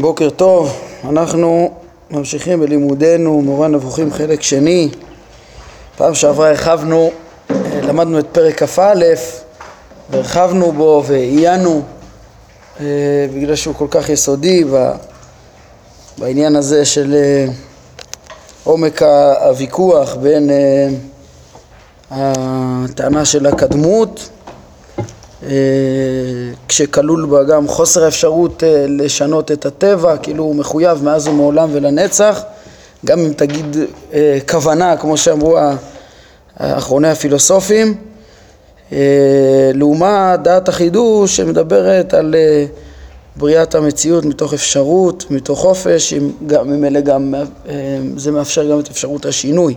בוקר טוב, אנחנו ממשיכים בלימודנו מורה נבוכים חלק שני. פעם שעברה הרחבנו, אה, למדנו את פרק כ"א והרחבנו בו ועיינו אה, בגלל שהוא כל כך יסודי בעניין הזה של אה, עומק הוויכוח בין הטענה של הקדמות כשכלול בה גם חוסר האפשרות אה, לשנות את הטבע, כאילו הוא מחויב מאז ומעולם ולנצח, גם אם תגיד אה, כוונה, כמו שאמרו אחרוני הפילוסופים, לעומת דעת החידוש שמדברת על בריאת המציאות מתוך אפשרות, מתוך חופש, ממילא גם זה מאפשר גם את אפשרות השינוי.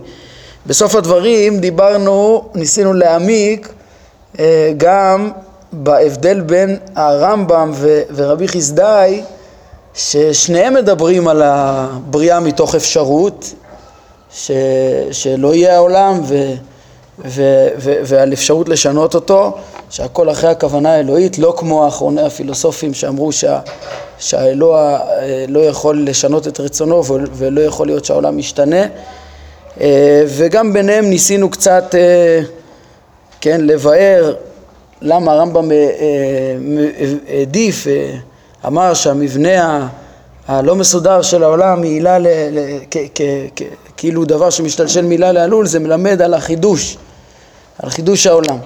בסוף הדברים דיברנו, ניסינו להעמיק גם בהבדל בין הרמב"ם ו- ורבי חסדאי, ששניהם מדברים על הבריאה מתוך אפשרות, ש- שלא יהיה העולם ו- ו- ו- ועל אפשרות לשנות אותו, שהכל אחרי הכוונה האלוהית, לא כמו האחרוני הפילוסופים שאמרו שה- שהאלוה לא יכול לשנות את רצונו ולא יכול להיות שהעולם משתנה, וגם ביניהם ניסינו קצת, כן, לבאר למה הרמב"ם אה, אה, העדיף, אה, אמר שהמבנה הלא מסודר של העולם כ, כ, כאילו דבר שמשתלשל מילה לעלול, זה מלמד על החידוש, על חידוש העולם.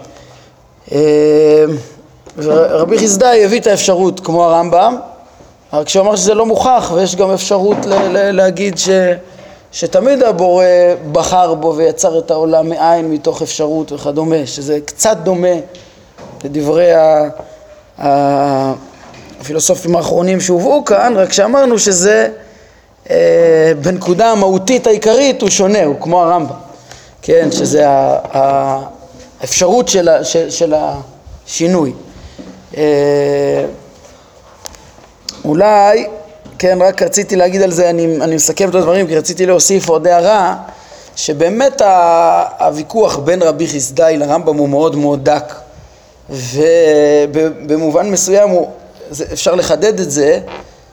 רבי חסדאי הביא את האפשרות כמו הרמב"ם, רק כשהוא אמר שזה לא מוכח ויש גם אפשרות להגיד ש... שתמיד הבורא בחר בו ויצר את העולם מאין מתוך אפשרות וכדומה, שזה קצת דומה לדברי הפילוסופים האחרונים שהובאו כאן, רק שאמרנו שזה אה, בנקודה המהותית העיקרית הוא שונה, הוא כמו הרמב"ם, כן, שזה האפשרות של, של, של השינוי. אה, אולי, כן, רק רציתי להגיד על זה, אני, אני מסכם את הדברים כי רציתי להוסיף עוד הערה שבאמת הוויכוח בין רבי חסדאי לרמב"ם הוא מאוד מאוד דק ובמובן מסוים הוא, אפשר לחדד את זה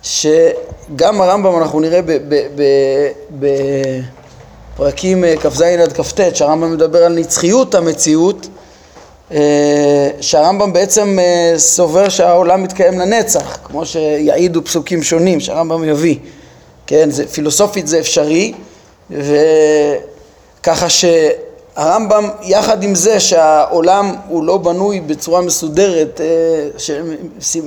שגם הרמב"ם אנחנו נראה בפרקים אה, כ"ז עד כ"ט שהרמב"ם מדבר על נצחיות המציאות אה, שהרמב"ם בעצם אה, סובר שהעולם מתקיים לנצח כמו שיעידו פסוקים שונים שהרמב"ם יביא. כן, זה, פילוסופית זה אפשרי וככה ש... הרמב"ם יחד עם זה שהעולם הוא לא בנוי בצורה מסודרת אה,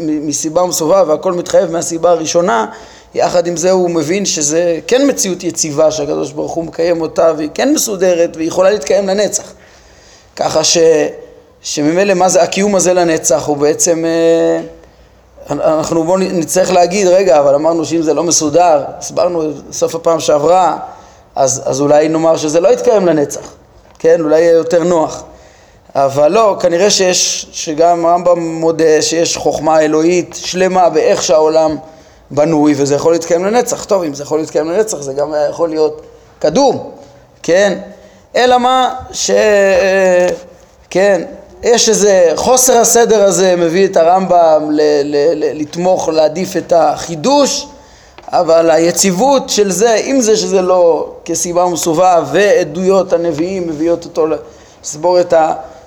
מסיבה ומסובבה והכל מתחייב מהסיבה הראשונה יחד עם זה הוא מבין שזה כן מציאות יציבה שהקדוש ברוך הוא מקיים אותה והיא כן מסודרת והיא יכולה להתקיים לנצח. ככה ש, שממילא מה זה הקיום הזה לנצח הוא בעצם אה, אנחנו בואו נצטרך להגיד רגע אבל אמרנו שאם זה לא מסודר הסברנו סוף הפעם שעברה אז, אז אולי נאמר שזה לא יתקיים לנצח כן, אולי יהיה יותר נוח. אבל לא, כנראה שיש, שגם הרמב"ם מודה שיש חוכמה אלוהית שלמה באיך שהעולם בנוי וזה יכול להתקיים לנצח. טוב, אם זה יכול להתקיים לנצח זה גם יכול להיות קדום, כן? אלא מה, ש... כן, יש איזה חוסר הסדר הזה מביא את הרמב"ם ל- ל- ל- לתמוך, להעדיף את החידוש אבל היציבות של זה, עם זה שזה לא כסיבה ומסובב ועדויות הנביאים מביאות אותו לסבור את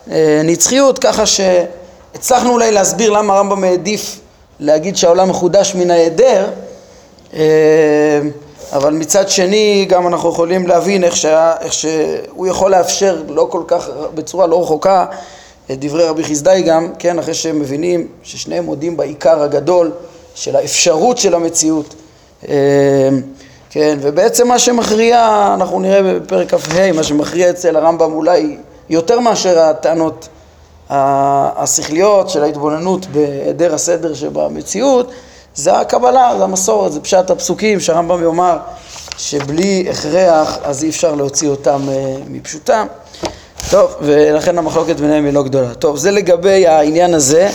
הנצחיות, ככה שהצלחנו אולי להסביר למה הרמב"ם העדיף להגיד שהעולם מחודש מן ההיעדר, אה, אבל מצד שני גם אנחנו יכולים להבין איך, שה, איך שהוא יכול לאפשר לא כל כך, בצורה לא רחוקה, את דברי רבי חסדאי גם, כן, אחרי שהם מבינים ששניהם מודים בעיקר הגדול של האפשרות של המציאות כן, ובעצם מה שמכריע, אנחנו נראה בפרק כ"ה, מה שמכריע אצל הרמב"ם אולי יותר מאשר הטענות השכליות של ההתבוננות בהיעדר הסדר שבמציאות, זה הקבלה, זה המסורת, זה פשט הפסוקים שהרמב"ם יאמר שבלי הכרח אז אי אפשר להוציא אותם אה, מפשוטם. טוב, ולכן המחלוקת ביניהם היא לא גדולה. טוב, זה לגבי העניין הזה.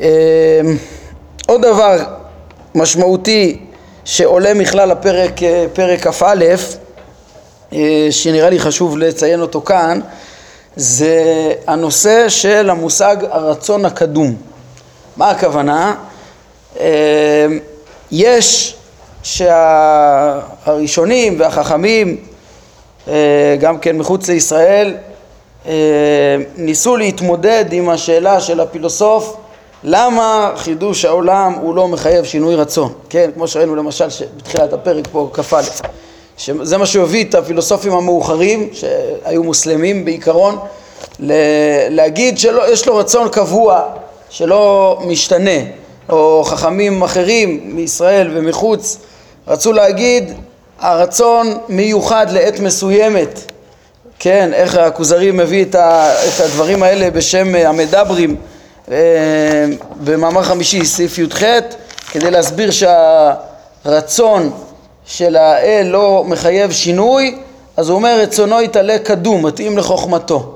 אמ, עוד דבר משמעותי שעולה מכלל הפרק, אה, פרק כ"א, אה, שנראה לי חשוב לציין אותו כאן, זה הנושא של המושג הרצון הקדום. מה הכוונה? אה, יש שהראשונים והחכמים, גם כן מחוץ לישראל, ניסו להתמודד עם השאלה של הפילוסוף למה חידוש העולם הוא לא מחייב שינוי רצון, כן, כמו שראינו למשל בתחילת הפרק פה כ"א, שזה מה שהביא את הפילוסופים המאוחרים שהיו מוסלמים בעיקרון להגיד שיש לו רצון קבוע שלא משתנה. או חכמים אחרים מישראל ומחוץ רצו להגיד הרצון מיוחד לעת מסוימת. כן, איך הכוזרי מביא את, הדברים האלה בשם המדברים במאמר חמישי, סעיף י"ח, כדי להסביר שהרצון של האל לא מחייב שינוי, אז הוא אומר רצונו יתעלה קדום, מתאים לחוכמתו.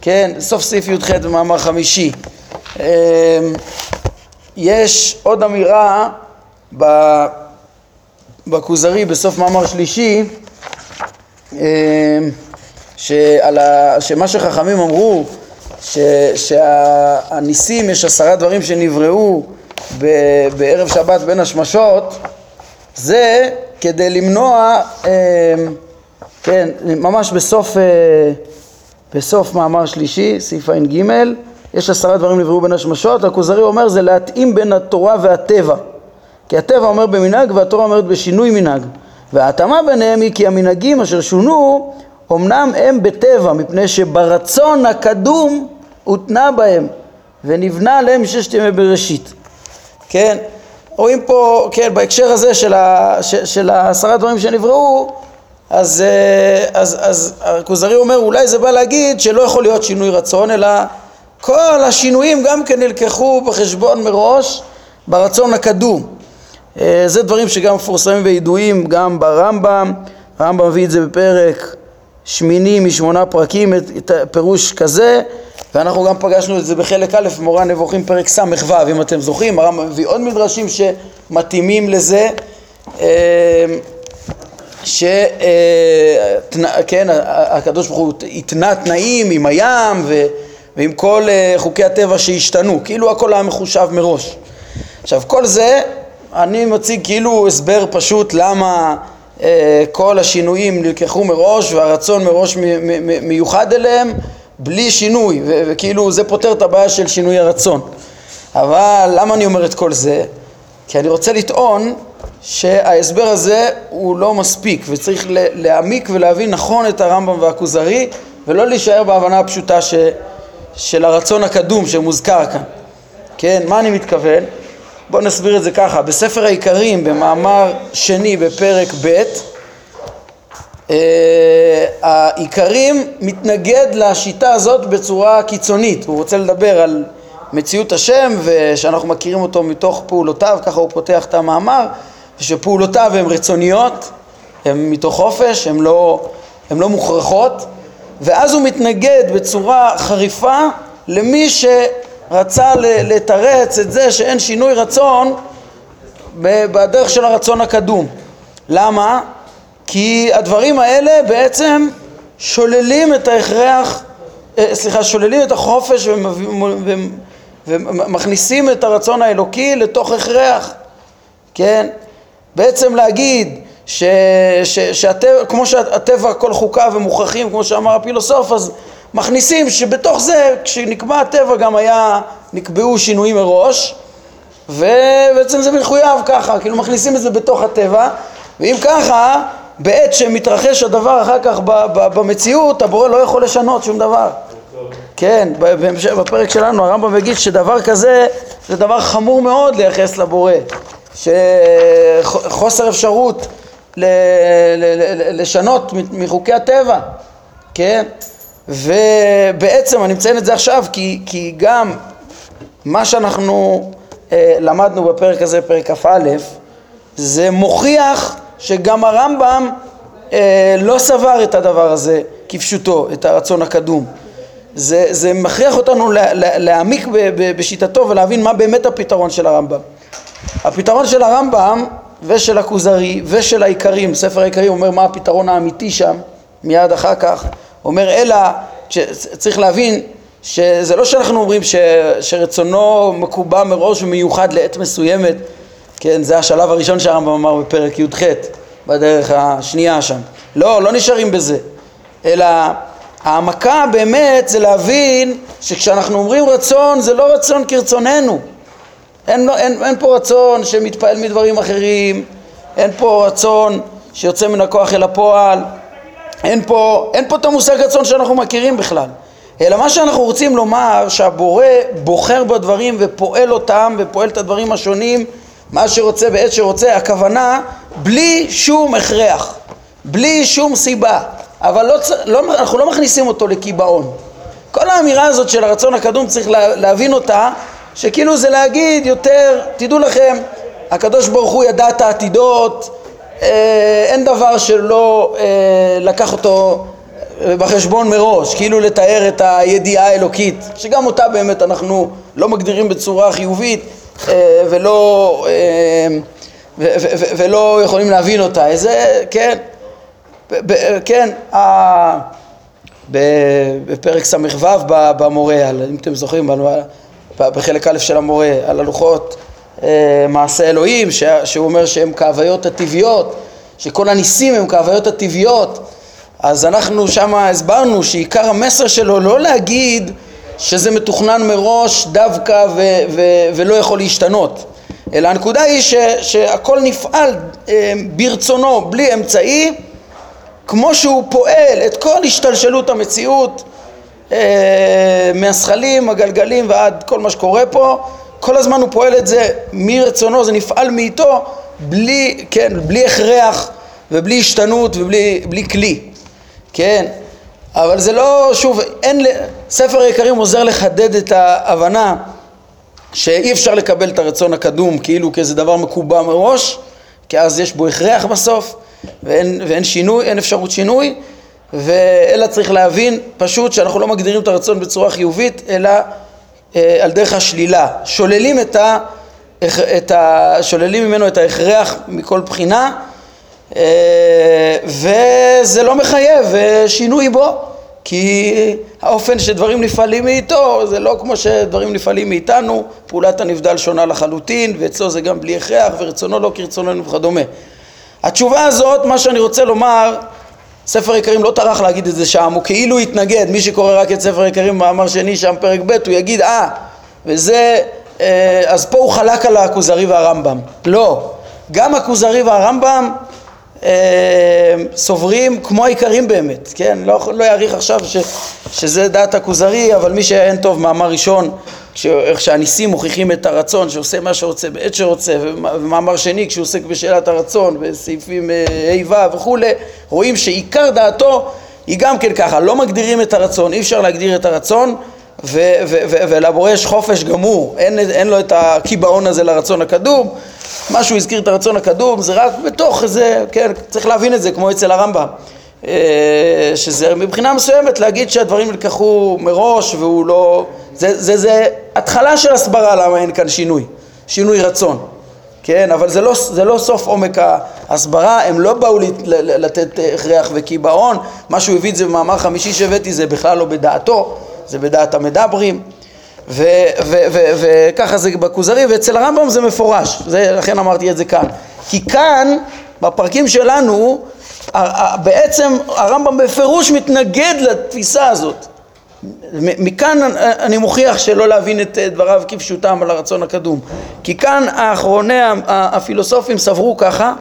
כן, סוף סעיף י"ח במאמר חמישי. אה, יש עוד אמירה בכוזרי בסוף מאמר שלישי אה, שעל ה, שמה שחכמים אמרו שהניסים יש עשרה דברים שנבראו בערב שבת בין השמשות זה כדי למנוע אה, כן ממש בסוף אה, בסוף מאמר שלישי סעיף ע"ג יש עשרה דברים נבראו בין השמשות הכוזרי אומר זה להתאים בין התורה והטבע. כי הטבע אומר במנהג והתורה אומרת בשינוי מנהג. וההתאמה ביניהם היא כי המנהגים אשר שונו אמנם הם בטבע, מפני שברצון הקדום הותנה בהם ונבנה עליהם ששת ימי בראשית. כן? רואים פה, כן, בהקשר הזה של, ה, של, של העשרה דברים שנבראו, אז, אה, אז, אז הכוזרי אומר אולי זה בא להגיד שלא יכול להיות שינוי רצון, אלא כל השינויים גם כן נלקחו בחשבון מראש ברצון הקדום. אה, זה דברים שגם מפורסמים וידועים גם ברמב"ם, הרמב"ם מביא את זה בפרק שמיני משמונה פרקים, את הפירוש כזה, ואנחנו גם פגשנו את זה בחלק א', מורה נבוכים פרק ס"ו, אם אתם זוכרים, הרמב"ם מביא עוד מדרשים שמתאימים לזה, אה, שכן, אה, הקדוש ברוך הוא התנה תנאים עם הים ו, ועם כל אה, חוקי הטבע שהשתנו, כאילו הכל היה מחושב מראש. עכשיו כל זה אני מציג כאילו הסבר פשוט למה כל השינויים נלקחו מראש והרצון מראש מיוחד אליהם בלי שינוי וכאילו זה פותר את הבעיה של שינוי הרצון אבל למה אני אומר את כל זה? כי אני רוצה לטעון שההסבר הזה הוא לא מספיק וצריך להעמיק ולהבין נכון את הרמב"ם והכוזרי ולא להישאר בהבנה הפשוטה ש, של הרצון הקדום שמוזכר כאן כן, מה אני מתכוון? בואו נסביר את זה ככה, בספר העיקרים במאמר שני בפרק ב' אה, העיקרים מתנגד לשיטה הזאת בצורה קיצונית, הוא רוצה לדבר על מציאות השם ושאנחנו מכירים אותו מתוך פעולותיו, ככה הוא פותח את המאמר, שפעולותיו הן רצוניות, הן מתוך חופש, הן לא, הן לא מוכרחות, ואז הוא מתנגד בצורה חריפה למי ש... רצה לתרץ את זה שאין שינוי רצון בדרך של הרצון הקדום. למה? כי הדברים האלה בעצם שוללים את ההכרח, אה, סליחה, שוללים את החופש ומכניסים את הרצון האלוקי לתוך הכרח, כן? בעצם להגיד ש, ש, שהטבע, כמו שהטבע כל חוקיו הם מוכרחים, כמו שאמר הפילוסוף, אז מכניסים שבתוך זה כשנקבע הטבע גם היה, נקבעו שינויים מראש ובעצם זה מחויב ככה, כאילו מכניסים את זה בתוך הטבע ואם ככה בעת שמתרחש הדבר אחר כך במציאות הבורא לא יכול לשנות שום דבר. כן, בפרק שלנו הרמב"ם הגיד שדבר כזה זה דבר חמור מאוד לייחס לבורא שחוסר אפשרות לשנות מחוקי הטבע כן ובעצם אני מציין את זה עכשיו כי, כי גם מה שאנחנו אה, למדנו בפרק הזה, פרק כ"א, זה מוכיח שגם הרמב"ם אה, לא סבר את הדבר הזה כפשוטו, את הרצון הקדום. זה, זה מכריח אותנו לה, לה, להעמיק ב, ב, בשיטתו ולהבין מה באמת הפתרון של הרמב"ם. הפתרון של הרמב"ם ושל הכוזרי ושל העיקרים, ספר העיקרים אומר מה הפתרון האמיתי שם, מיד אחר כך אומר אלא, צריך להבין שזה לא שאנחנו אומרים ש, שרצונו מקובע מראש ומיוחד לעת מסוימת כן, זה השלב הראשון שהרמב"ם אמר בפרק י"ח, בדרך השנייה שם. לא, לא נשארים בזה, אלא העמקה באמת זה להבין שכשאנחנו אומרים רצון זה לא רצון כרצוננו. אין, אין, אין פה רצון שמתפעל מדברים אחרים, אין פה רצון שיוצא מן הכוח אל הפועל, אין פה, אין פה את המושג רצון שאנחנו מכירים בכלל. אלא מה שאנחנו רוצים לומר שהבורא בוחר בדברים ופועל אותם ופועל את הדברים השונים מה שרוצה בעת שרוצה, הכוונה בלי שום הכרח, בלי שום סיבה, אבל לא, לא, אנחנו לא מכניסים אותו לקיבעון. כל האמירה הזאת של הרצון הקדום צריך לה, להבין אותה, שכאילו זה להגיד יותר, תדעו לכם, הקדוש ברוך הוא ידע את העתידות, אין דבר שלא אה, לקח אותו בחשבון מראש, כאילו לתאר את הידיעה האלוקית, שגם אותה באמת אנחנו לא מגדירים בצורה חיובית אה, ולא, אה, ולא יכולים להבין אותה. איזה, כן, כן, בפרק ס"ו במורה, אם אתם זוכרים, בחלק א' של המורה, על הלוחות אה, מעשה אלוהים, שהוא אומר שהם כהוויות הטבעיות, שכל הניסים הם כהוויות הטבעיות, אז אנחנו שם הסברנו שעיקר המסר שלו לא להגיד שזה מתוכנן מראש דווקא ו- ו- ולא יכול להשתנות, אלא הנקודה היא ש- שהכל נפעל אה, ברצונו, בלי אמצעי, כמו שהוא פועל את כל השתלשלות המציאות אה, מהזכלים, הגלגלים ועד כל מה שקורה פה, כל הזמן הוא פועל את זה מרצונו, זה נפעל מאיתו בלי, כן, בלי הכרח ובלי השתנות ובלי כלי, כן, אבל זה לא, שוב, אין, ספר היקרים עוזר לחדד את ההבנה שאי אפשר לקבל את הרצון הקדום כאילו כאיזה דבר מקובע מראש, כי אז יש בו הכרח בסוף ואין, ואין שינוי, אין אפשרות שינוי, ואלא צריך להבין פשוט שאנחנו לא מגדירים את הרצון בצורה חיובית, אלא על דרך השלילה. שוללים, את ה, את ה, שוללים ממנו את ההכרח מכל בחינה, אה, וזה לא מחייב אה, שינוי בו. כי האופן שדברים נפעלים מאיתו זה לא כמו שדברים נפעלים מאיתנו, פעולת הנבדל שונה לחלוטין ואצלו זה גם בלי הכרח ורצונו לא כרצוננו וכדומה. התשובה הזאת, מה שאני רוצה לומר, ספר יקרים לא טרח להגיד את זה שם, הוא כאילו התנגד, מי שקורא רק את ספר יקרים מאמר שני שם פרק ב' הוא יגיד אה וזה, אה, אז פה הוא חלק על הכוזרי והרמב"ם. לא, גם הכוזרי והרמב"ם סוברים כמו העיקרים באמת, כן? לא, לא יעריך עכשיו ש, שזה דעת הכוזרי, אבל מי שאין טוב מאמר ראשון, איך שהניסים מוכיחים את הרצון, שעושה מה שרוצה בעת שרוצה, ומאמר שני כשהוא עוסק בשאלת הרצון, בסעיפים ה' ו' וכולי, רואים שעיקר דעתו היא גם כן ככה, לא מגדירים את הרצון, אי אפשר להגדיר את הרצון ולבורא יש חופש גמור, אין, אין לו את הקיבעון הזה לרצון הקדום, מה שהוא הזכיר את הרצון הקדום זה רק בתוך איזה, כן, צריך להבין את זה כמו אצל הרמב"ם. אה, שזה מבחינה מסוימת להגיד שהדברים נלקחו מראש והוא לא, זה, זה, זה התחלה של הסברה למה אין כאן שינוי, שינוי רצון, כן, אבל זה לא, זה לא סוף עומק ההסברה, הם לא באו לתת הכרח וקיבעון, מה שהוא הביא את זה במאמר חמישי שהבאתי זה בכלל לא בדעתו, זה בדעת המדברים וככה זה בכוזרי, ואצל הרמב"ם זה מפורש, זה, לכן אמרתי את זה כאן. כי כאן, בפרקים שלנו, בעצם הרמב"ם בפירוש מתנגד לתפיסה הזאת. מכאן אני מוכיח שלא להבין את דבריו כפשוטם על הרצון הקדום. כי כאן האחרוני הפילוסופים סברו ככה,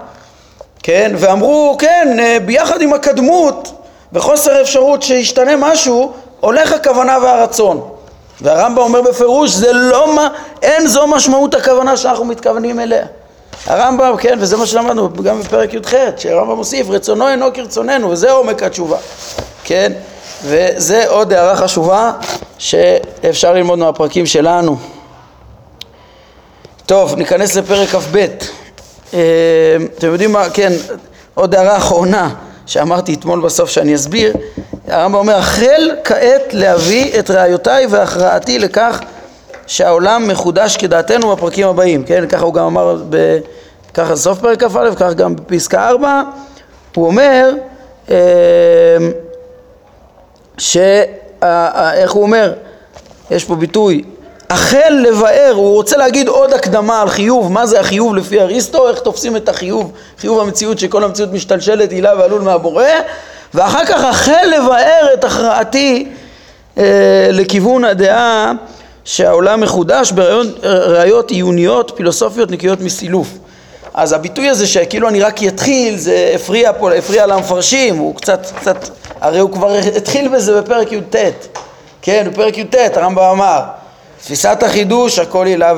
כן, ואמרו, כן, ביחד עם הקדמות וחוסר אפשרות שישתנה משהו, הולך הכוונה והרצון. והרמב"ם אומר בפירוש, זה לא מה, אין זו משמעות הכוונה שאנחנו מתכוונים אליה. הרמב"ם, כן, וזה מה שלמדנו גם בפרק י"ח, שהרמב"ם מוסיף, רצונו אינו כרצוננו, וזה עומק התשובה, כן? וזה עוד הערה חשובה שאפשר ללמוד מהפרקים שלנו. טוב, ניכנס לפרק כ"ב. אה, אתם יודעים מה, כן, עוד הערה אחרונה שאמרתי אתמול בסוף שאני אסביר, הרמב"ם אומר, החל כעת להביא את ראיותיי והכרעתי לכך שהעולם מחודש כדעתנו בפרקים הבאים, כן? ככה הוא גם אמר, ב... ככה סוף פרק כ"א, כך גם בפסקה 4, הוא אומר, אמ, ש... איך הוא אומר? יש פה ביטוי, החל לבאר, הוא רוצה להגיד עוד הקדמה על חיוב, מה זה החיוב לפי אריסטו, איך תופסים את החיוב, חיוב המציאות שכל המציאות משתלשלת, הילה ועלול מהבורא, ואחר כך החל לבאר את הכרעתי אה, לכיוון הדעה שהעולם מחודש בראיות עיוניות פילוסופיות נקיות מסילוף. אז הביטוי הזה שכאילו אני רק יתחיל, זה הפריע פה, הפריע למפרשים, הוא קצת, קצת, הרי הוא כבר התחיל בזה בפרק י"ט, כן, בפרק י"ט הרמב"ם אמר, תפיסת החידוש הכל הילה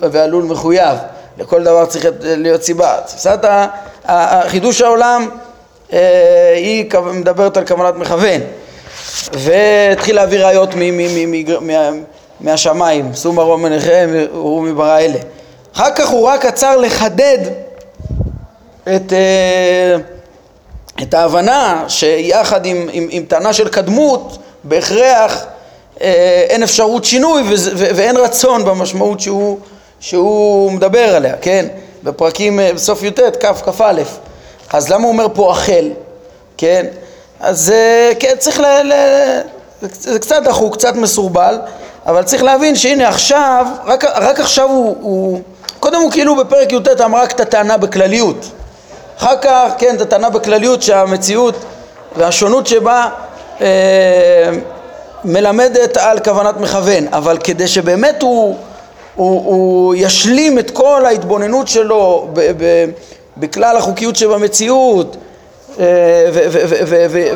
ועלול מחויב, לכל דבר צריך להיות סיבה, תפיסת החידוש העולם היא מדברת על כוונת מכוון, והתחיל להביא ראיות מהשמיים, שאו מרום עיניכם וראו מברא אלה. אחר כך הוא רק עצר לחדד את, אה, את ההבנה שיחד עם, עם, עם טענה של קדמות בהכרח אה, אין אפשרות שינוי ואין רצון במשמעות שהוא, שהוא מדבר עליה, כן? בפרקים אה, בסוף י"ט, כ"א. אז למה הוא אומר פה החל, כן? אז כן, צריך ל... ל זה קצת דחוק, קצת מסורבל, אבל צריך להבין שהנה עכשיו, רק, רק עכשיו הוא, הוא קודם הוא כאילו בפרק י"ט אמר רק את הטענה בכלליות. אחר כך, כן, את הטענה בכלליות שהמציאות והשונות שבה אה, מלמדת על כוונת מכוון, אבל כדי שבאמת הוא, הוא, הוא ישלים את כל ההתבוננות שלו ב, ב, בכלל החוקיות שבמציאות אה,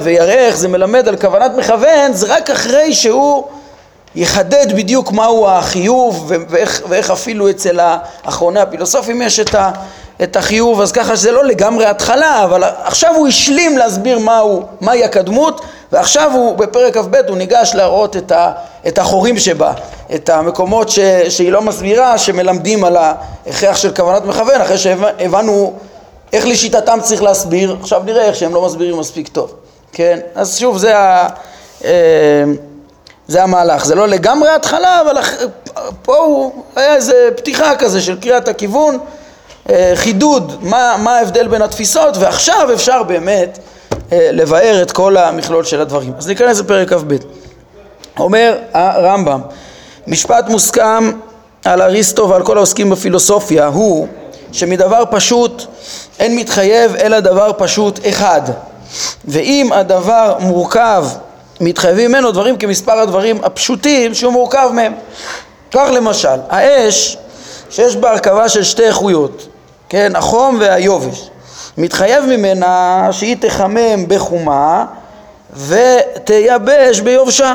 ויראה איך זה מלמד על כוונת מכוון, זה רק אחרי שהוא יחדד בדיוק מהו החיוב ואיך, ואיך אפילו אצל האחרוני הפילוסופים יש את, ה, את החיוב, אז ככה שזה לא לגמרי התחלה, אבל עכשיו הוא השלים להסביר מהו, מהי הקדמות, ועכשיו הוא בפרק כ"ב הוא ניגש להראות את, ה, את החורים שבה, את המקומות ש, שהיא לא מסבירה, שמלמדים על ההכרח של כוונת מכוון, אחרי שהבנו איך לשיטתם צריך להסביר, עכשיו נראה איך שהם לא מסבירים מספיק טוב, כן? אז שוב זה ה... אה, זה המהלך, זה לא לגמרי התחלה, אבל פה הוא היה איזה פתיחה כזה של קריאת הכיוון, אה, חידוד, מה, מה ההבדל בין התפיסות, ועכשיו אפשר באמת אה, לבאר את כל המכלול של הדברים. אז ניכנס לפרק כ"ב. אומר הרמב"ם, משפט מוסכם על אריסטו ועל כל העוסקים בפילוסופיה הוא שמדבר פשוט אין מתחייב אלא דבר פשוט אחד ואם הדבר מורכב מתחייבים ממנו דברים כמספר הדברים הפשוטים שהוא מורכב מהם. כך למשל, האש שיש בה הרכבה של שתי איכויות, כן, החום והיובש, מתחייב ממנה שהיא תחמם בחומה ותייבש ביובשה.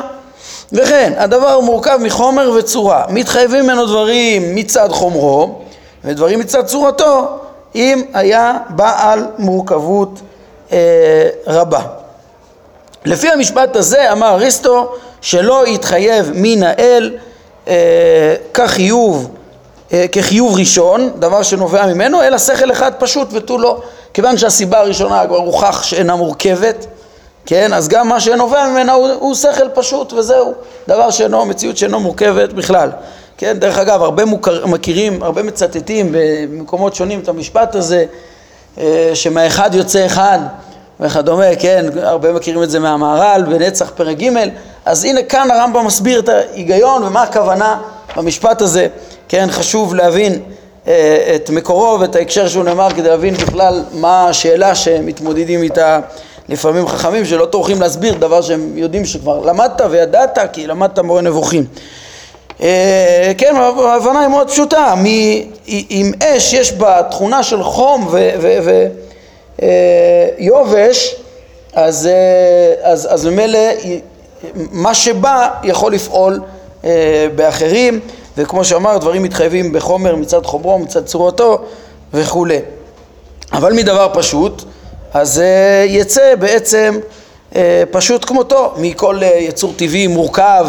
וכן, הדבר מורכב מחומר וצורה, מתחייבים ממנו דברים מצד חומרו ודברים מצד צורתו אם היה בעל מורכבות אה, רבה. לפי המשפט הזה אמר אריסטו שלא יתחייב מן האל אה, כחיוב, אה, כחיוב ראשון, דבר שנובע ממנו, אלא שכל אחד פשוט ותו לא. כיוון שהסיבה הראשונה כבר הוכח שאינה מורכבת, כן, אז גם מה שנובע ממנה הוא, הוא שכל פשוט וזהו, דבר שאינו, מציאות שאינו מורכבת בכלל. כן, דרך אגב, הרבה מוכר, מכירים, הרבה מצטטים במקומות שונים את המשפט הזה, אה, שמהאחד יוצא אחד. וכדומה, כן, הרבה מכירים את זה מהמהר"ל בנצח פרק ג', אז הנה כאן הרמב"ם מסביר את ההיגיון ומה הכוונה במשפט הזה, כן, חשוב להבין אה, את מקורו ואת ההקשר שהוא נאמר כדי להבין בכלל מה השאלה שמתמודדים איתה לפעמים חכמים שלא טורחים להסביר דבר שהם יודעים שכבר למדת וידעת כי למדת מורה נבוכים. אה, כן, ההבנה היא מאוד פשוטה, אם אש יש בה תכונה של חום ו... ו, ו אה, אז, אה, אז, אז ממילא מה שבא יכול לפעול באחרים, וכמו שאמר, דברים מתחייבים בחומר מצד חומרו, מצד צורתו וכולי. אבל מדבר פשוט, אז יצא בעצם פשוט כמותו, מכל יצור טבעי מורכב,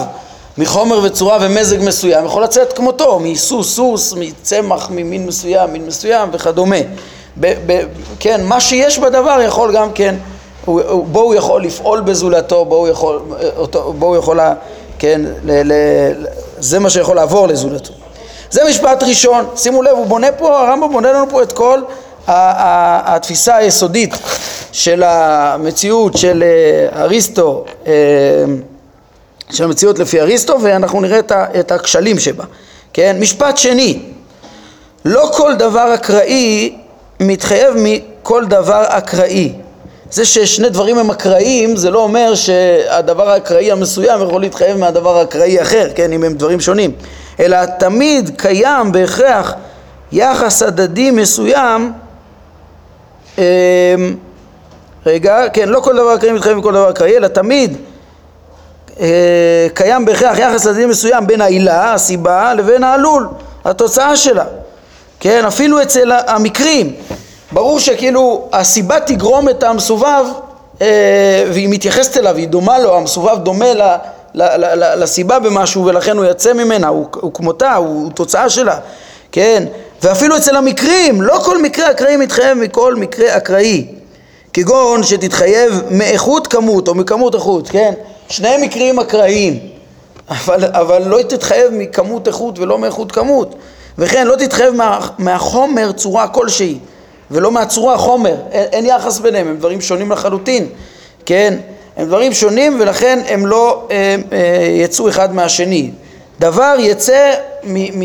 מחומר וצורה ומזג מסוים, יכול לצאת כמותו, מסוס סוס, מצמח ממין מסוים, מין מסוים וכדומה. ב, ב, כן, מה שיש בדבר יכול גם כן, בו הוא יכול לפעול בזולתו, בו הוא יכול, אותו, בו הוא יכול, כן, ל, ל, זה מה שיכול לעבור לזולתו. זה משפט ראשון, שימו לב, הוא בונה פה, הרמב"ם בונה לנו פה את כל התפיסה היסודית של המציאות של אה, אריסטו, אה, של המציאות לפי אריסטו ואנחנו נראה את הכשלים שבה. כן? משפט שני, לא כל דבר אקראי מתחייב מכל דבר אקראי. זה ששני דברים הם אקראיים זה לא אומר שהדבר האקראי המסוים יכול להתחייב מהדבר האקראי אחר, כן, אם הם דברים שונים, אלא תמיד קיים בהכרח יחס הדדי מסוים אמ, רגע, כן, לא כל דבר אקראי מתחייב מכל דבר אקראי, אלא תמיד קיים בהכרח יחס הדדי מסוים בין העילה, הסיבה, לבין העלול, התוצאה שלה. כן, אפילו אצל המקרים, ברור שכאילו הסיבה תגרום את המסובב אה, והיא מתייחסת אליו, היא דומה לו, המסובב דומה ל, ל, ל, ל, לסיבה במשהו ולכן הוא יצא ממנה, הוא, הוא כמותה, הוא, הוא תוצאה שלה, כן? ואפילו אצל המקרים, לא כל מקרה אקראי מתחייב מכל מקרה אקראי, כגון שתתחייב מאיכות כמות או מכמות איכות, כן? שני מקרים אקראיים, אבל, אבל לא תתחייב מכמות איכות ולא מאיכות כמות, וכן לא תתחייב מה, מהחומר צורה כלשהי. ולא מהצורה חומר, אין, אין יחס ביניהם, הם דברים שונים לחלוטין, כן? הם דברים שונים ולכן הם לא הם, הם, יצאו אחד מהשני. דבר יצא, מ, מ,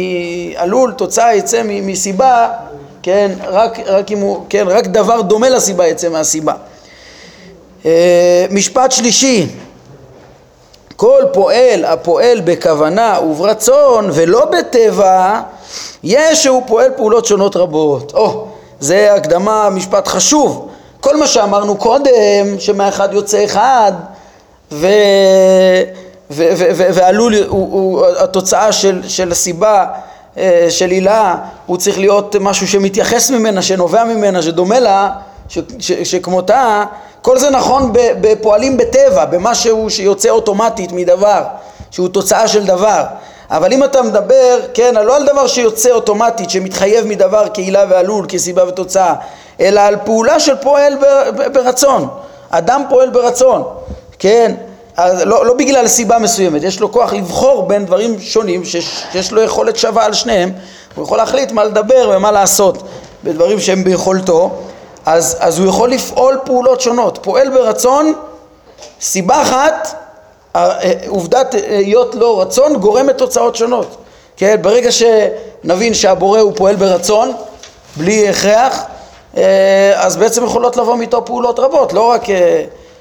עלול, תוצאה יצא מ, מסיבה, כן? רק, רק, אם הוא, כן? רק דבר דומה לסיבה יצא מהסיבה. אה, משפט שלישי, כל פועל הפועל בכוונה וברצון ולא בטבע, יש שהוא פועל פעולות שונות רבות. Oh, זה הקדמה, משפט חשוב. כל מה שאמרנו קודם, שמהאחד יוצא אחד, ו... ו- ו- ו- ועלול, הוא, הוא, התוצאה של, של הסיבה, של עילה, הוא צריך להיות משהו שמתייחס ממנה, שנובע ממנה, שדומה לה, ש, ש, שכמותה, כל זה נכון בפועלים בטבע, במשהו שיוצא אוטומטית מדבר, שהוא תוצאה של דבר. אבל אם אתה מדבר, כן, לא על דבר שיוצא אוטומטית, שמתחייב מדבר כעילה ועלול, כסיבה ותוצאה, אלא על פעולה של פועל ברצון. אדם פועל ברצון, כן? לא, לא בגלל סיבה מסוימת, יש לו כוח לבחור בין דברים שונים שיש, שיש לו יכולת שווה על שניהם, הוא יכול להחליט מה לדבר ומה לעשות בדברים שהם ביכולתו, אז, אז הוא יכול לפעול פעולות שונות, פועל ברצון, סיבה אחת עובדת היות לא רצון גורמת תוצאות שונות. כן, ברגע שנבין שהבורא הוא פועל ברצון, בלי הכרח, אה, אז בעצם יכולות לבוא מאיתו פעולות רבות, לא רק...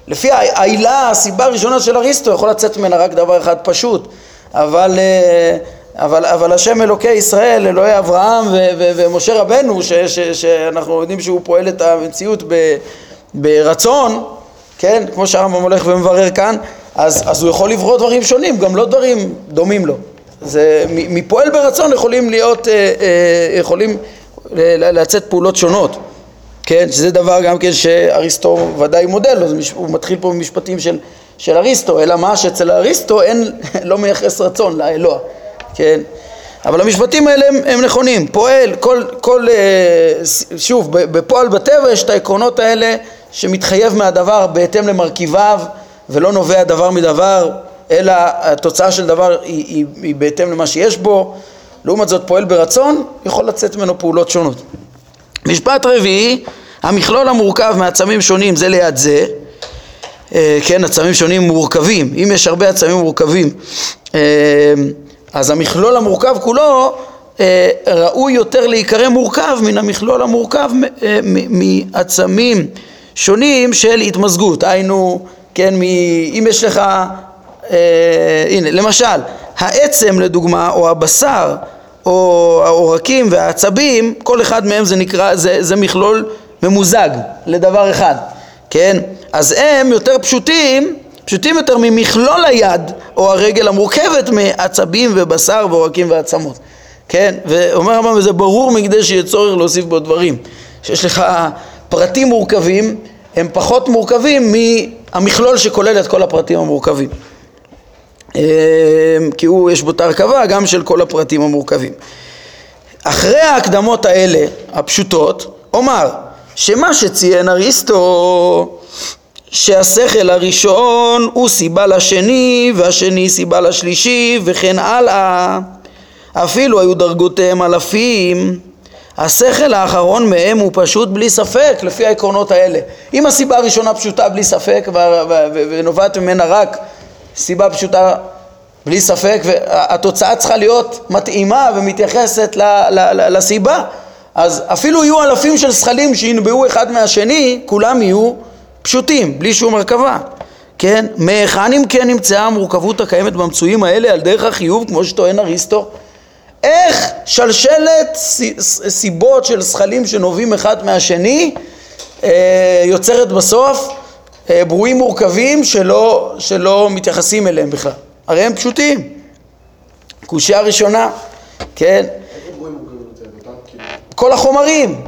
לפי העילה, הסיבה הראשונה של אריסטו, יכול לצאת ממנה רק דבר אחד פשוט, אבל, אה, אבל, אבל השם אלוקי ישראל, אלוהי אברהם ו, ו, ומשה רבנו, ש, ש, שאנחנו יודעים שהוא פועל את המציאות ב, ברצון, כן, כמו שהרמב"ם הולך ומברר כאן, אז, אז הוא יכול לברוא דברים שונים, גם לא דברים דומים לו. זה, מפועל ברצון יכולים להיות, אה, אה, יכולים לצאת פעולות שונות, כן? שזה דבר גם כן שאריסטו ודאי מודל לו, הוא מתחיל פה במשפטים של, של אריסטו, אלא מה שאצל אריסטו אין, לא מייחס רצון לאלוה, כן? אבל המשפטים האלה הם, הם נכונים, פועל, כל, כל, אה, שוב, בפועל בטבע יש את העקרונות האלה שמתחייב מהדבר בהתאם למרכיביו ולא נובע דבר מדבר, אלא התוצאה של דבר היא, היא, היא בהתאם למה שיש בו, לעומת זאת פועל ברצון, יכול לצאת ממנו פעולות שונות. משפט רביעי, המכלול המורכב מעצמים שונים זה ליד זה, אה, כן, עצמים שונים מורכבים, אם יש הרבה עצמים מורכבים, אה, אז המכלול המורכב כולו אה, ראוי יותר להיקרא מורכב מן המכלול המורכב מעצמים שונים של התמזגות, היינו כן, מ... אם יש לך, הנה, למשל, העצם לדוגמה, או הבשר, או העורקים והעצבים, כל אחד מהם זה נקרא, זה, זה מכלול ממוזג לדבר אחד, כן? אז הם יותר פשוטים, פשוטים יותר ממכלול היד או הרגל המורכבת מעצבים ובשר ועורקים ועצמות, כן? ואומר הרמב"ם, וזה ברור מכדי שיהיה צורך להוסיף בו דברים, שיש לך פרטים מורכבים, הם פחות מורכבים המכלול שכולל את כל הפרטים המורכבים. אמ, כי הוא, יש בו את ההרכבה גם של כל הפרטים המורכבים. אחרי ההקדמות האלה, הפשוטות, אומר שמה שציין אריסטו שהשכל הראשון הוא סיבה לשני והשני סיבה לשלישי וכן הלאה אפילו היו דרגותיהם אלפים השכל האחרון מהם הוא פשוט בלי ספק, לפי העקרונות האלה. אם הסיבה הראשונה פשוטה בלי ספק ונובעת ממנה רק סיבה פשוטה בלי ספק, והתוצאה צריכה להיות מתאימה ומתייחסת ל, ל, ל, לסיבה. אז אפילו יהיו אלפים של זכלים שינבעו אחד מהשני, כולם יהיו פשוטים, בלי שום הרכבה. כן? מהיכן אם כן נמצאה המורכבות הקיימת במצויים האלה על דרך החיוב, כמו שטוען אריסטו? איך שלשלת סיבות של זכלים שנובעים אחד מהשני אה, יוצרת בסוף ברואים מורכבים שלא, שלא מתייחסים אליהם בכלל. הרי הם פשוטים. קושייה ראשונה, כן? כל החומרים,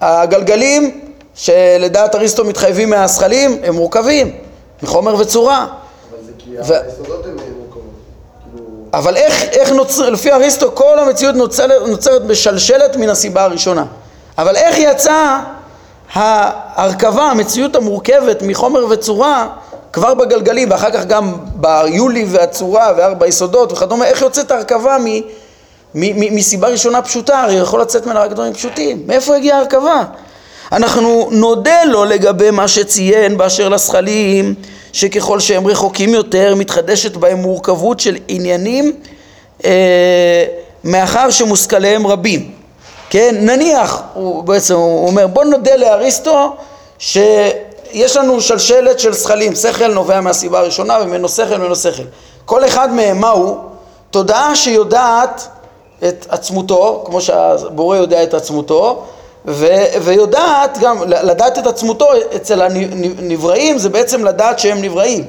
הגלגלים שלדעת אריסטו מתחייבים מהזכלים הם מורכבים מחומר וצורה. אבל זה כי ו... היסודות הן מורכבות. כאילו- אבל איך, איך נוצר, לפי אריסטו כל המציאות נוצרת, נוצרת בשלשלת מן הסיבה הראשונה. אבל איך יצא ההרכבה, המציאות המורכבת מחומר וצורה כבר בגלגלים ואחר כך גם ביולי והצורה וארבע יסודות וכדומה, איך יוצאת ההרכבה מ, מ, מ, מסיבה ראשונה פשוטה, הרי יכול לצאת ממנה רק דברים פשוטים, מאיפה הגיעה ההרכבה? אנחנו נודה לו לגבי מה שציין באשר לזכלים שככל שהם רחוקים יותר מתחדשת בהם מורכבות של עניינים אה, מאחר שמושכליהם רבים כן, נניח, הוא בעצם הוא אומר בוא נודה לאריסטו שיש לנו שלשלת של זכלים, שכל נובע מהסיבה הראשונה וממנו שכל וממנו שכל. כל אחד מהם מהו? תודעה שיודעת את עצמותו, כמו שהבורא יודע את עצמותו, ו- ויודעת גם, לדעת את עצמותו אצל הנבראים זה בעצם לדעת שהם נבראים.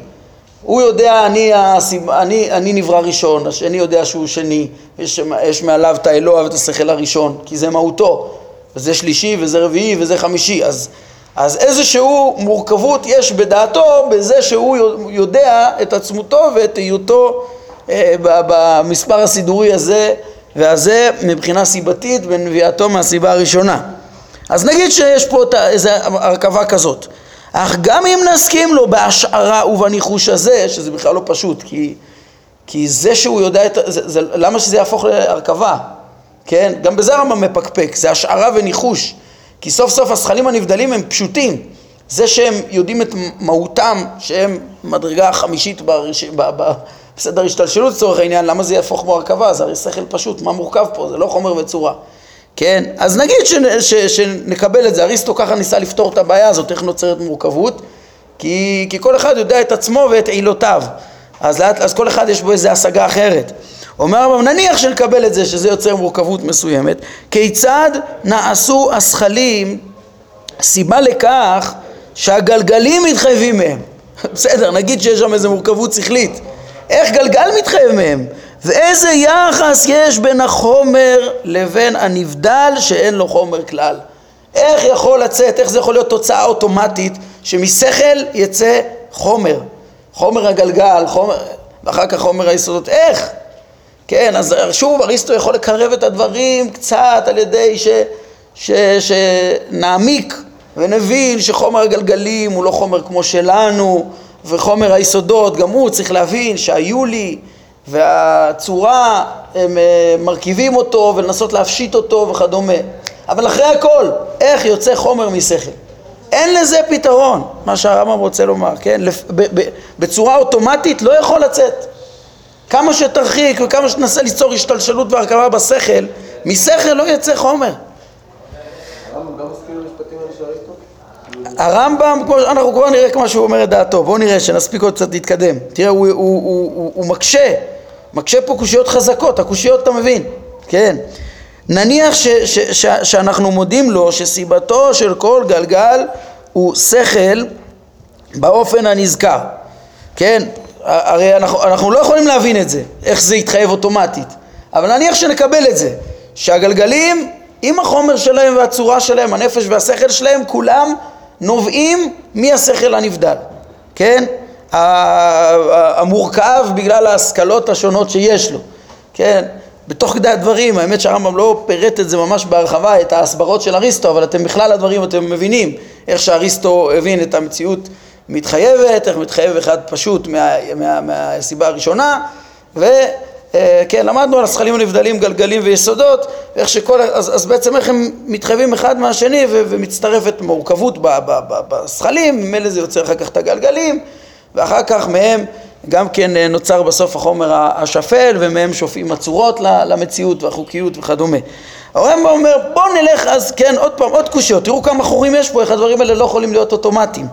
הוא יודע, אני, הסיב... אני, אני נברא ראשון, השני יודע שהוא שני, יש, יש מעליו את האלוה ואת השכל הראשון, כי זה מהותו, וזה שלישי וזה רביעי וזה חמישי, אז, אז איזשהו מורכבות יש בדעתו בזה שהוא יודע את עצמותו ואת היותו אה, במספר הסידורי הזה והזה מבחינה סיבתית בנביאתו מהסיבה הראשונה. אז נגיד שיש פה איזו הרכבה כזאת. אך גם אם נסכים לו בהשערה ובניחוש הזה, שזה בכלל לא פשוט, כי, כי זה שהוא יודע את... זה, זה, למה שזה יהפוך להרכבה? כן? גם בזה הרמב"ם מפקפק, זה השערה וניחוש. כי סוף סוף הזכלים הנבדלים הם פשוטים. זה שהם יודעים את מהותם, שהם מדרגה חמישית ברש... ב... ב... בסדר השתלשלות לצורך העניין, למה זה יהפוך כמו הרכבה? זה הרי שכל פשוט, מה מורכב פה? זה לא חומר וצורה. כן? אז נגיד ש, ש, שנקבל את זה, אריסטו ככה ניסה לפתור את הבעיה הזאת, איך נוצרת מורכבות, כי, כי כל אחד יודע את עצמו ואת עילותיו, אז, אז כל אחד יש בו איזו השגה אחרת. אומר הרב, נניח שנקבל את זה, שזה יוצר מורכבות מסוימת, כיצד נעשו השכלים סיבה לכך שהגלגלים מתחייבים מהם? בסדר, נגיד שיש שם איזו מורכבות שכלית, איך גלגל מתחייב מהם? ואיזה יחס יש בין החומר לבין הנבדל שאין לו חומר כלל. איך יכול לצאת, איך זה יכול להיות תוצאה אוטומטית שמשכל יצא חומר, חומר הגלגל, חומר, ואחר כך חומר היסודות, איך? כן, אז שוב אריסטו יכול לקרב את הדברים קצת על ידי ש, ש, שנעמיק ונבין שחומר הגלגלים הוא לא חומר כמו שלנו וחומר היסודות גם הוא צריך להבין שהיו לי והצורה, הם אה, מרכיבים אותו ולנסות להפשיט אותו וכדומה. אבל אחרי הכל, איך יוצא חומר משכל? אין לזה פתרון, מה שהרמב"ם רוצה לומר, כן? בצורה אוטומטית לא יכול לצאת. כמה שתרחיק וכמה שתנסה ליצור השתלשלות והרכבה בשכל, משכל לא יצא חומר. הרמב"ם, אנחנו כבר נראה כמו שהוא אומר את דעתו, בואו נראה שנספיק עוד קצת להתקדם. תראה, הוא, הוא, הוא, הוא, הוא מקשה מקשה פה קושיות חזקות, הקושיות אתה מבין, כן. נניח ש, ש, ש, שאנחנו מודים לו שסיבתו של כל גלגל הוא שכל באופן הנזכר, כן? הרי אנחנו, אנחנו לא יכולים להבין את זה, איך זה יתחייב אוטומטית, אבל נניח שנקבל את זה, שהגלגלים עם החומר שלהם והצורה שלהם, הנפש והשכל שלהם, כולם נובעים מהשכל הנבדל, כן? המורכב בגלל ההשכלות השונות שיש לו, כן? בתוך כדי הדברים, האמת שהרמב"ם לא פירט את זה ממש בהרחבה, את ההסברות של אריסטו, אבל אתם בכלל הדברים אתם מבינים איך שאריסטו הבין את המציאות מתחייבת, איך מתחייב אחד פשוט מה, מה, מהסיבה הראשונה, וכן, למדנו על השכלים הנבדלים, גלגלים ויסודות, איך שכל, אז, אז בעצם איך הם מתחייבים אחד מהשני ו, ומצטרפת מורכבות בשכלים, ממילא זה יוצר אחר כך את הגלגלים ואחר כך מהם גם כן אה, נוצר בסוף החומר השפל ומהם שופעים הצורות למציאות והחוקיות וכדומה. הרמב"ם אומר בוא נלך אז כן עוד פעם עוד קושיות. תראו כמה חורים יש פה איך הדברים האלה לא יכולים להיות אוטומטיים.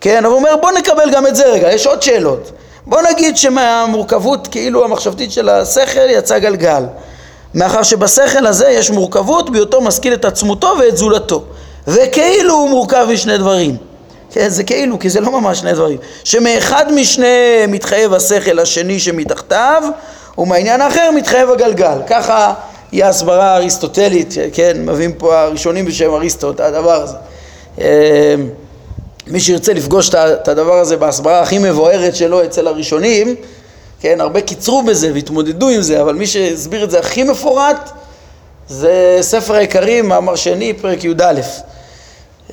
כן אבל הוא אומר בוא נקבל גם את זה רגע יש עוד שאלות. בוא נגיד שמהמורכבות כאילו המחשבתית של השכל יצא גלגל. מאחר שבשכל הזה יש מורכבות בהיותו משכיל את עצמותו ואת זולתו. וכאילו הוא מורכב משני דברים זה כאילו, כי זה לא ממש שני דברים. שמאחד משני מתחייב השכל השני שמתחתיו, ומהעניין האחר מתחייב הגלגל. ככה היא ההסברה האריסטוטלית, כן, מביאים פה הראשונים בשם אריסטוט, הדבר הזה. אמ, מי שירצה לפגוש את הדבר הזה בהסברה הכי מבוארת שלו אצל הראשונים, כן, הרבה קיצרו בזה והתמודדו עם זה, אבל מי שהסביר את זה הכי מפורט זה ספר העיקרים, מאמר שני, פרק י"א.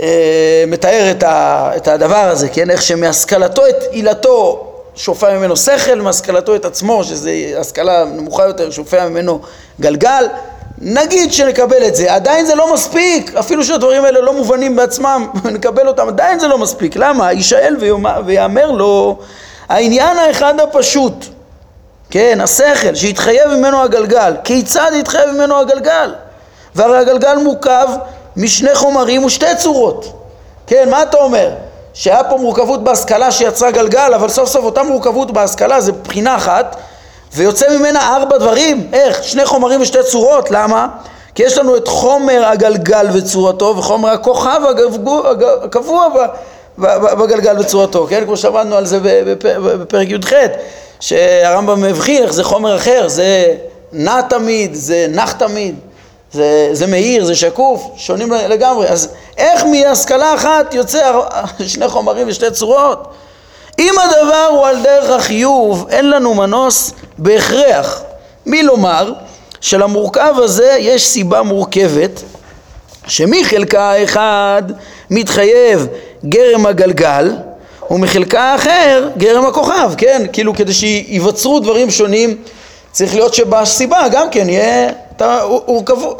אה, מתאר את, ה, את הדבר הזה, כן? איך שמהשכלתו את עילתו שופע ממנו שכל, מהשכלתו את עצמו, שזו השכלה נמוכה יותר, שופע ממנו גלגל. נגיד שנקבל את זה, עדיין זה לא מספיק, אפילו שהדברים האלה לא מובנים בעצמם, נקבל אותם, עדיין זה לא מספיק. למה? יישאל ויאמר לו העניין האחד הפשוט, כן, השכל, שהתחייב ממנו הגלגל, כיצד התחייב ממנו הגלגל? והרי הגלגל מורכב משני חומרים ושתי צורות. כן, מה אתה אומר? שהיה פה מורכבות בהשכלה שיצרה גלגל, אבל סוף סוף אותה מורכבות בהשכלה זה בחינה אחת, ויוצא ממנה ארבע דברים. איך? שני חומרים ושתי צורות. למה? כי יש לנו את חומר הגלגל וצורתו וחומר הכוכב הקבוע בגלגל וצורתו, כן? כמו שאמרנו על זה בפרק י"ח, שהרמב"ם מבחין איך זה חומר אחר, זה נע תמיד, זה נח תמיד. זה, זה מאיר, זה שקוף, שונים לגמרי. אז איך מהשכלה אחת יוצא שני חומרים ושתי צורות? אם הדבר הוא על דרך החיוב, אין לנו מנוס בהכרח מלומר שלמורכב הזה יש סיבה מורכבת שמחלקה האחד מתחייב גרם הגלגל ומחלקה האחר גרם הכוכב, כן? כאילו כדי שייווצרו דברים שונים צריך להיות שבסיבה גם כן יהיה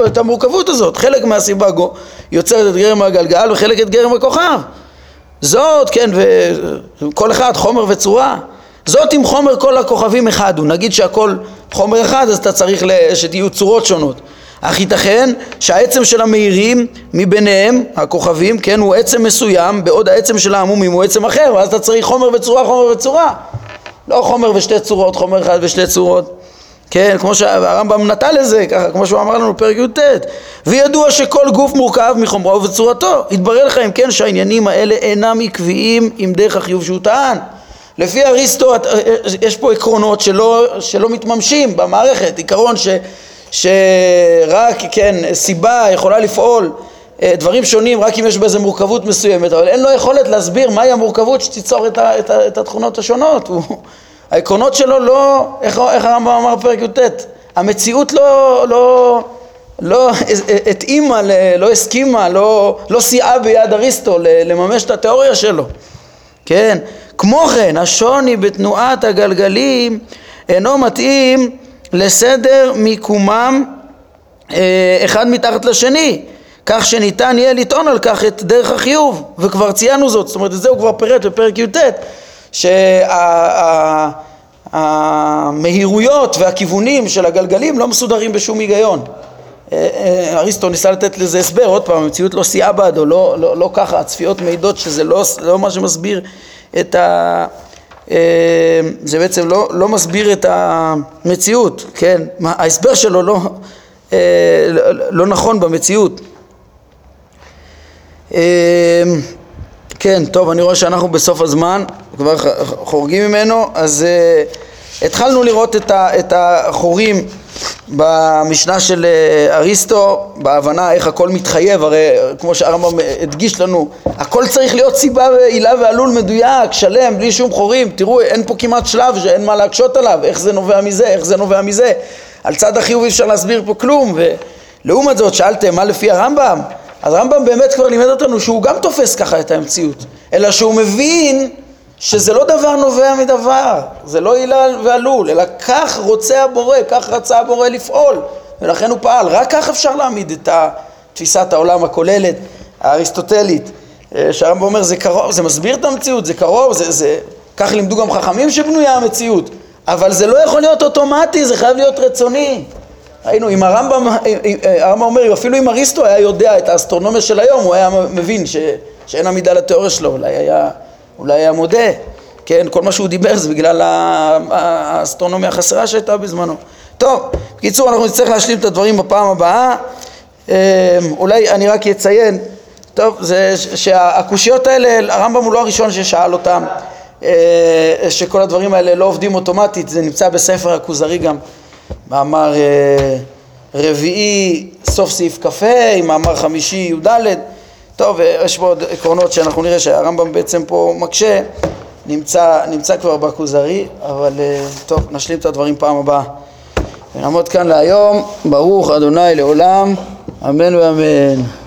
את המורכבות הזאת. חלק מהסיבה יוצרת את גרם הגלגל וחלק את גרם הכוכב. זאת, כן, וכל אחד חומר וצורה. זאת עם חומר כל הכוכבים אחד הוא. נגיד שהכל חומר אחד אז אתה צריך שתהיו צורות שונות. אך ייתכן שהעצם של המאירים מביניהם, הכוכבים, כן, הוא עצם מסוים, בעוד העצם של העמומים הוא עצם אחר, ואז אתה צריך חומר וצורה, חומר וצורה. לא חומר ושתי צורות, חומר אחד ושתי צורות. כן, כמו שהרמב"ם נטע לזה, ככה, כמו שהוא אמר לנו בפרק י"ט, וידוע שכל גוף מורכב מחומרו ובצורתו. יתברר לך אם כן שהעניינים האלה אינם עקביים עם דרך החיוב שהוא טען. לפי אריסטו יש פה עקרונות שלא, שלא מתממשים במערכת, עיקרון ש, שרק, כן, סיבה יכולה לפעול אה, דברים שונים רק אם יש בזה מורכבות מסוימת, אבל אין לו יכולת להסביר מהי המורכבות שתיצור את, ה, את, ה, את התכונות השונות. העקרונות שלו לא, איך, איך הרמב"ם אמר בפרק י"ט, המציאות לא, לא, לא התאימה, לא הסכימה, לא, לא סייעה ביד אריסטו לממש את התיאוריה שלו, כן? כמו כן, השוני בתנועת הגלגלים אינו מתאים לסדר מיקומם אה, אחד מתחת לשני, כך שניתן יהיה לטעון על כך את דרך החיוב, וכבר ציינו זאת, זאת אומרת את זה הוא כבר פירט בפרק י"ט שהמהירויות והכיוונים של הגלגלים לא מסודרים בשום היגיון. אה, אה, אריסטו ניסה לתת לזה הסבר, עוד פעם, המציאות לא סייעה בעדו, לא, לא, לא ככה, הצפיות מעידות שזה לא, לא מה שמסביר את ה... אה, זה בעצם לא, לא מסביר את המציאות, כן? ההסבר שלו לא, לא נכון במציאות. כן, טוב, אני רואה שאנחנו בסוף הזמן, כבר חורגים ממנו, אז uh, התחלנו לראות את, ה, את החורים במשנה של uh, אריסטו, בהבנה איך הכל מתחייב, הרי כמו שהרמב"ם הדגיש לנו, הכל צריך להיות סיבה ועילה ועלול מדויק, שלם, בלי שום חורים, תראו, אין פה כמעט שלב שאין מה להקשות עליו, איך זה נובע מזה, איך זה נובע מזה, על צד החיוב אי אפשר להסביר פה כלום, ולעומת זאת שאלתם מה לפי הרמב"ם? אז הרמב"ם באמת כבר לימד אותנו שהוא גם תופס ככה את המציאות, אלא שהוא מבין שזה לא דבר נובע מדבר, זה לא הילה ועלול, אלא כך רוצה הבורא, כך רצה הבורא לפעול, ולכן הוא פעל. רק כך אפשר להעמיד את תפיסת העולם הכוללת, האריסטוטלית, אה, שהרמב"ם אומר זה קרוב, זה מסביר את המציאות, זה קרוב, זה, זה כך לימדו גם חכמים שבנויה המציאות, אבל זה לא יכול להיות אוטומטי, זה חייב להיות רצוני. ראינו, אם הרמב"ם, הרמב"ם אומר, אפילו אם אריסטו היה יודע את האסטרונומיה של היום, הוא היה מבין ש, שאין עמידה לתיאוריה שלו, אולי היה, אולי היה מודה, כן, כל מה שהוא דיבר זה בגלל האסטרונומיה החסרה שהייתה בזמנו. טוב, בקיצור, אנחנו נצטרך להשלים את הדברים בפעם הבאה. אמ, אולי אני רק אציין, טוב, זה שהקושיות האלה, הרמב"ם הוא לא הראשון ששאל אותם, אה, שכל הדברים האלה לא עובדים אוטומטית, זה נמצא בספר הכוזרי גם, מאמר אה, רביעי, סוף סעיף כ"ה, מאמר חמישי י"ד, טוב, יש פה עוד עקרונות שאנחנו נראה שהרמב"ם בעצם פה מקשה, נמצא, נמצא כבר בכוזרי, אבל אה, טוב, נשלים את הדברים פעם הבאה. ונעמוד כאן להיום, ברוך אדוני לעולם, אמן ואמן.